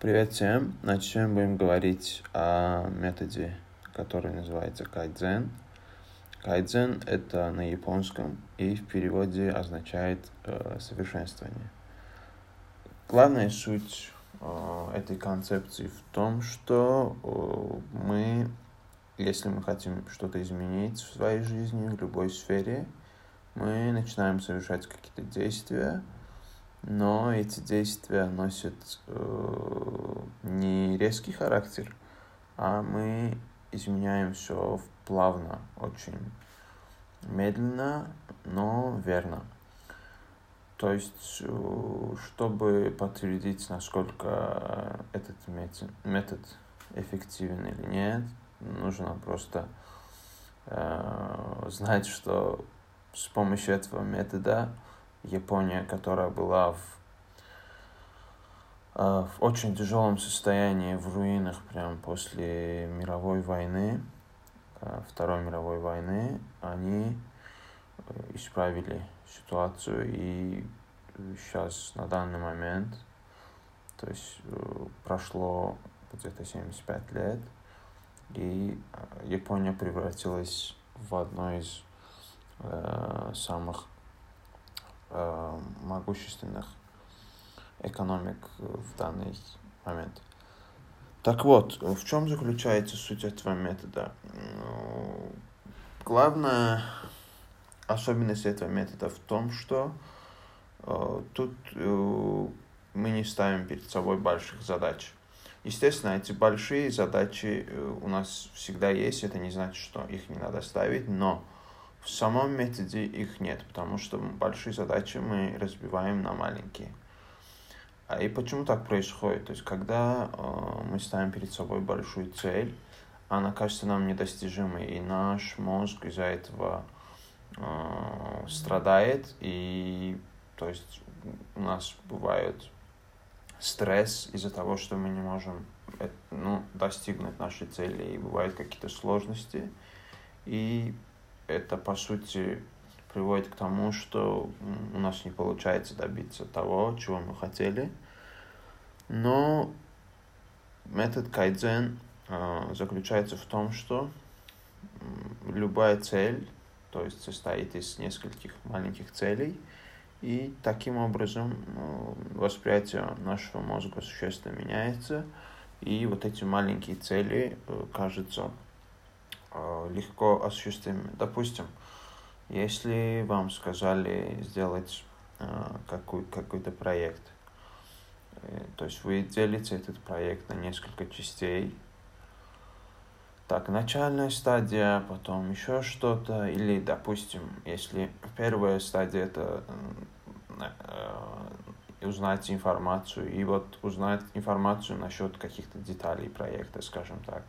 Привет всем! Начнем будем говорить о методе, который называется кайдзен. Кайдзен — это на японском и в переводе означает э, совершенствование. Главная суть э, этой концепции в том, что э, мы, если мы хотим что-то изменить в своей жизни, в любой сфере, мы начинаем совершать какие-то действия, но эти действия носят э, не резкий характер, а мы изменяем все плавно, очень медленно, но верно. То есть, э, чтобы подтвердить, насколько этот метод эффективен или нет, нужно просто э, знать, что с помощью этого метода Япония, которая была в, э, в очень тяжелом состоянии, в руинах прям после мировой войны, э, Второй мировой войны, они э, исправили ситуацию и сейчас на данный момент, то есть прошло где-то 75 лет, и Япония превратилась в одно из э, самых э, могущественных экономик в данный момент. Так вот, в чем заключается суть этого метода? Главная особенность этого метода в том, что э, тут э, мы не ставим перед собой больших задач. Естественно, эти большие задачи э, у нас всегда есть, это не значит, что их не надо ставить, но э, в самом методе их нет, потому что большие задачи мы разбиваем на маленькие. А и почему так происходит? То есть, когда э, мы ставим перед собой большую цель, она кажется нам недостижимой, и наш мозг из-за этого э, страдает, и то есть у нас бывает стресс из-за того, что мы не можем э, ну, достигнуть нашей цели, и бывают какие-то сложности, и это, по сути, приводит к тому, что у нас не получается добиться того, чего мы хотели. Но метод кайдзен э, заключается в том, что любая цель, то есть состоит из нескольких маленьких целей, и таким образом э, восприятие нашего мозга существенно меняется, и вот эти маленькие цели э, кажутся Э, легко осуществимы. Допустим, если вам сказали сделать э, какой, какой-то проект, э, то есть вы делите этот проект на несколько частей, так, начальная стадия, потом еще что-то, или, допустим, если первая стадия это узнать информацию, и вот узнать информацию насчет каких-то деталей проекта, скажем так.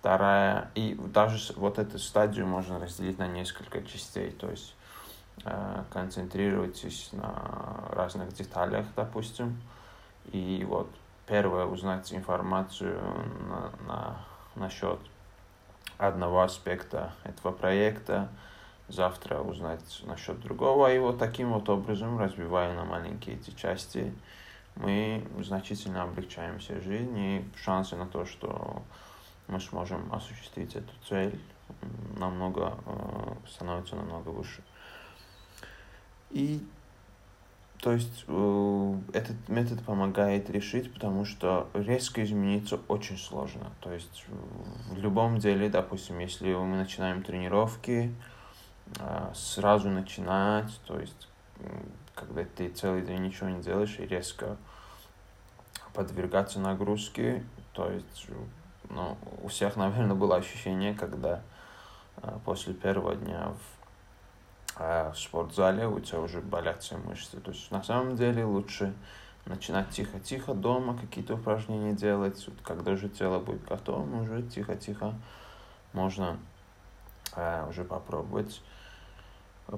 Вторая, и даже вот эту стадию можно разделить на несколько частей, то есть э, концентрируйтесь на разных деталях, допустим, и вот первое узнать информацию на, на, насчет одного аспекта этого проекта, завтра узнать насчет другого, и вот таким вот образом, разбивая на маленькие эти части, мы значительно облегчаем себе жизнь и шансы на то, что мы сможем осуществить эту цель намного, э, становится намного выше. И то есть э, этот метод помогает решить, потому что резко измениться очень сложно. То есть в любом деле, допустим, если мы начинаем тренировки, э, сразу начинать, то есть когда ты целый день ничего не делаешь и резко подвергаться нагрузке, то есть ну, у всех, наверное, было ощущение, когда э, после первого дня в, э, в спортзале у тебя уже болят все мышцы. То есть на самом деле лучше начинать тихо-тихо дома какие-то упражнения делать. Вот, когда уже тело будет готово, уже тихо-тихо можно э, уже попробовать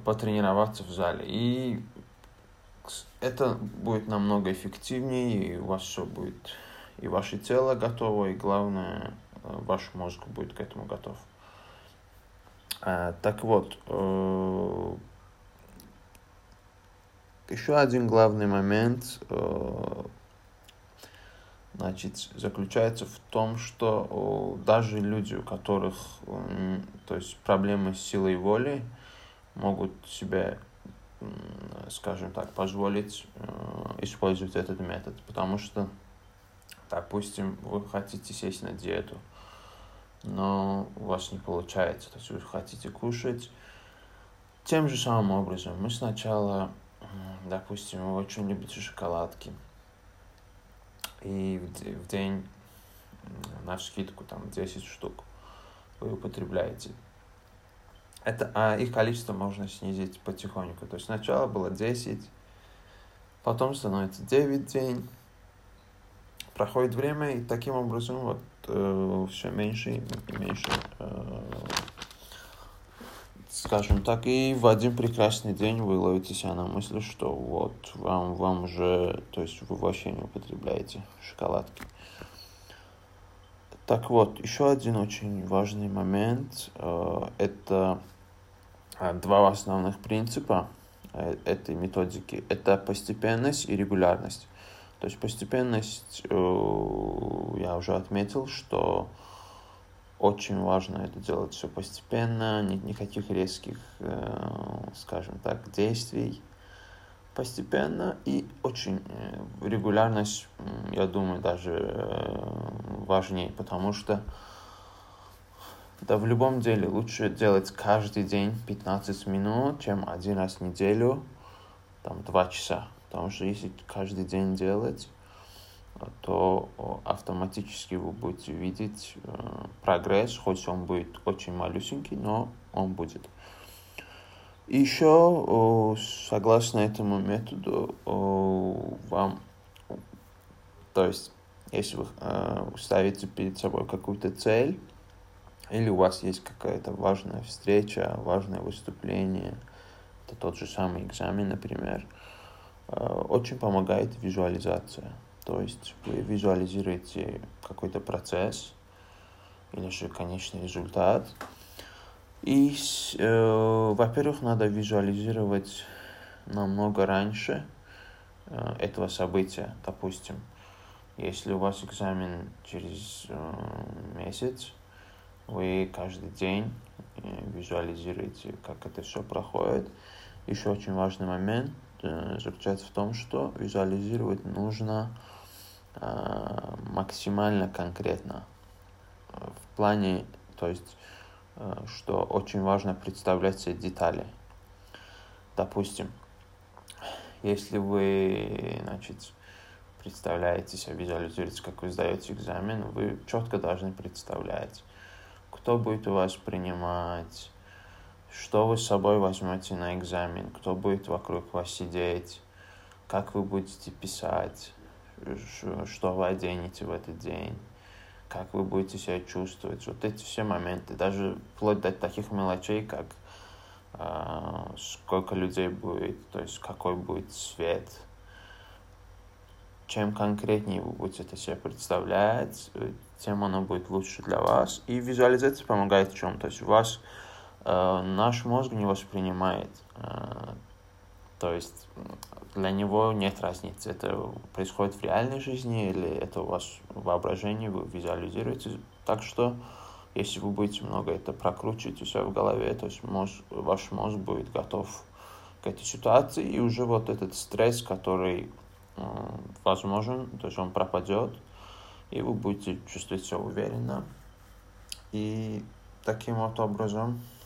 потренироваться в зале. И это будет намного эффективнее, и у вас все будет и ваше тело готово, и главное, э, ваш мозг будет к этому готов. А, так вот, э, еще один главный момент. Э, значит, заключается в том, что даже люди, у которых то есть проблемы с силой воли, могут себе, скажем так, позволить использовать этот метод, потому что, допустим, вы хотите сесть на диету, но у вас не получается, то есть вы хотите кушать тем же самым образом. Мы сначала, допустим, вы очень любите шоколадки, и в день на скидку там 10 штук вы употребляете. Это, а их количество можно снизить потихоньку. То есть сначала было 10, потом становится 9 день, проходит время, и таким образом вот э, все меньше и меньше, э, скажем так, и в один прекрасный день вы ловите себя на мысли, что вот вам, вам уже, то есть вы вообще не употребляете шоколадки. Так вот, еще один очень важный момент э, это э, два основных принципа э, этой методики. Это постепенность и регулярность. То есть постепенность, я уже отметил, что очень важно это делать все постепенно, никаких резких, скажем так, действий постепенно и очень э, регулярность, я думаю, даже э, важнее, потому что да в любом деле лучше делать каждый день 15 минут, чем один раз в неделю, там, 2 часа. Потому что если каждый день делать, то автоматически вы будете видеть э, прогресс, хоть он будет очень малюсенький, но он будет. И еще, согласно этому методу, вам, то есть, если вы э, ставите перед собой какую-то цель, или у вас есть какая-то важная встреча, важное выступление, это тот же самый экзамен, например, э, очень помогает визуализация. То есть вы визуализируете какой-то процесс или же конечный результат, и, э, во-первых, надо визуализировать намного раньше э, этого события. Допустим, если у вас экзамен через э, месяц, вы каждый день э, визуализируете, как это все проходит. Еще очень важный момент э, заключается в том, что визуализировать нужно э, максимально конкретно. В плане, то есть Э, что очень важно представлять себе детали. Допустим, если вы, значит, представляете себя, визуализируете, как вы сдаете экзамен, вы четко должны представлять, кто будет у вас принимать, что вы с собой возьмете на экзамен, кто будет вокруг вас сидеть, как вы будете писать, что вы оденете в этот день как вы будете себя чувствовать. Вот эти все моменты, даже вплоть до таких мелочей, как э, сколько людей будет, то есть какой будет свет. Чем конкретнее вы будете это себе представлять, тем оно будет лучше для вас. И визуализация помогает в чем? То есть у вас э, наш мозг не воспринимает э, то есть для него нет разницы, это происходит в реальной жизни или это у вас воображении, вы визуализируете. Так что, если вы будете много это прокручивать у себя в голове, то есть мозг, ваш мозг будет готов к этой ситуации, и уже вот этот стресс, который э, возможен, то есть он пропадет, и вы будете чувствовать себя уверенно. И таким вот образом э,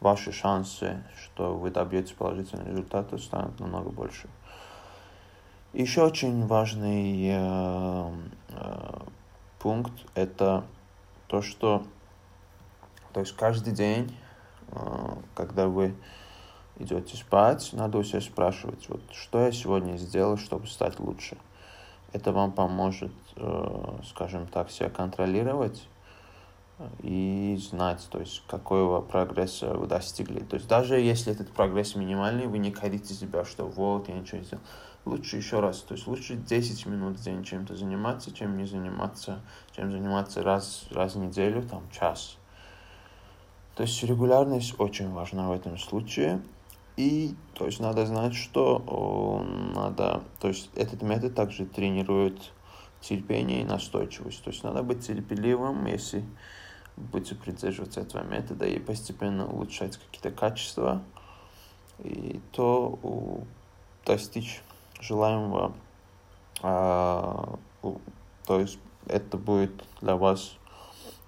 ваши шансы, что вы добьетесь положительного результата, станут намного больше. Еще очень важный э, э, пункт это то, что то есть каждый день, э, когда вы идете спать, надо у себя спрашивать, вот что я сегодня сделал, чтобы стать лучше. Это вам поможет, э, скажем так, себя контролировать и знать, то есть, какого прогресса вы достигли. То есть, даже если этот прогресс минимальный, вы не корите себя, что вот, я ничего не сделал. Лучше еще раз, то есть, лучше 10 минут в день чем-то заниматься, чем не заниматься, чем заниматься раз, раз в неделю, там, час. То есть, регулярность очень важна в этом случае. И, то есть, надо знать, что надо, то есть, этот метод также тренирует терпение и настойчивость. То есть, надо быть терпеливым, если будете придерживаться этого метода и постепенно улучшать какие-то качества, и то достичь желаемого, а, то есть это будет для вас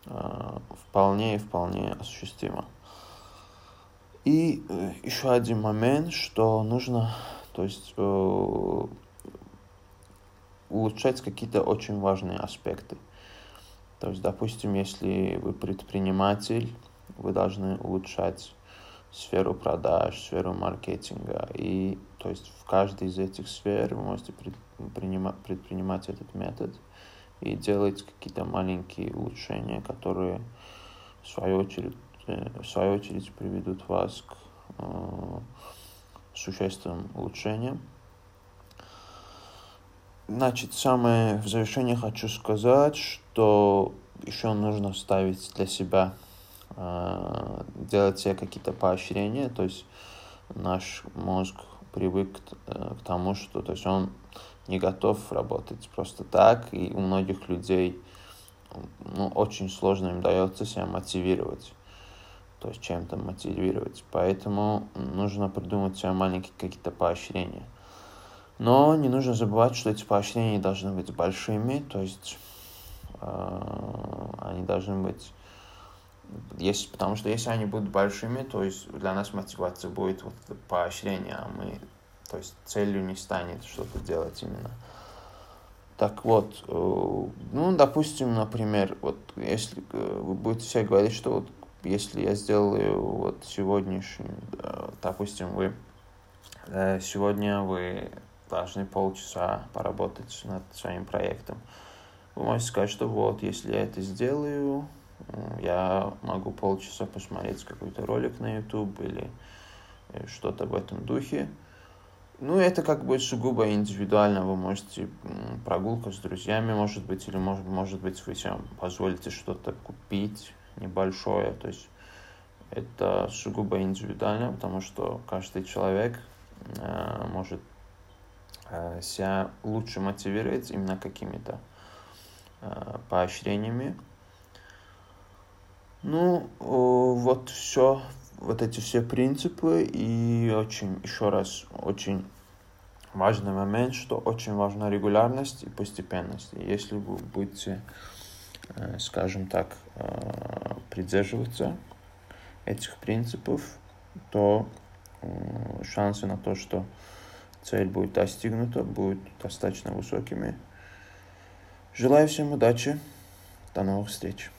а, вполне и вполне осуществимо. И э, еще один момент, что нужно, то есть э, улучшать какие-то очень важные аспекты. То есть, допустим, если вы предприниматель, вы должны улучшать сферу продаж, сферу маркетинга. И то есть в каждой из этих сфер вы можете предпринимать, предпринимать этот метод и делать какие-то маленькие улучшения, которые в свою очередь Э, в свою очередь приведут вас к э, существенным улучшениям. Значит, самое в завершение хочу сказать, что еще нужно ставить для себя, э, делать себе какие-то поощрения, то есть наш мозг привык к, к тому, что то есть он не готов работать просто так, и у многих людей ну, очень сложно им дается себя мотивировать то есть чем-то мотивировать. Поэтому нужно придумать себе маленькие какие-то поощрения. Но не нужно забывать, что эти поощрения должны быть большими, то есть э, они должны быть если, потому что если они будут большими, то есть для нас мотивация будет вот это поощрение, а мы, то есть целью не станет что-то делать именно. Так вот, э, ну, допустим, например, вот если э, вы будете все говорить, что вот если я сделаю вот сегодняшний, допустим, вы э, сегодня вы должны полчаса поработать над своим проектом. Вы можете сказать, что вот, если я это сделаю, я могу полчаса посмотреть какой-то ролик на YouTube или э, что-то в этом духе. Ну, это как бы сугубо индивидуально. Вы можете прогулка с друзьями, может быть, или может, может быть, вы себе позволите что-то купить, небольшое. То есть это сугубо индивидуально, потому что каждый человек э, может себя лучше мотивировать именно какими-то э, поощрениями. Ну, вот все, вот эти все принципы и очень, еще раз, очень важный момент, что очень важна регулярность и постепенность. Если вы будете Э, скажем так, э, придерживаться этих принципов, то э, шансы на то, что цель будет достигнута, будут достаточно высокими. Желаю всем удачи. До новых встреч.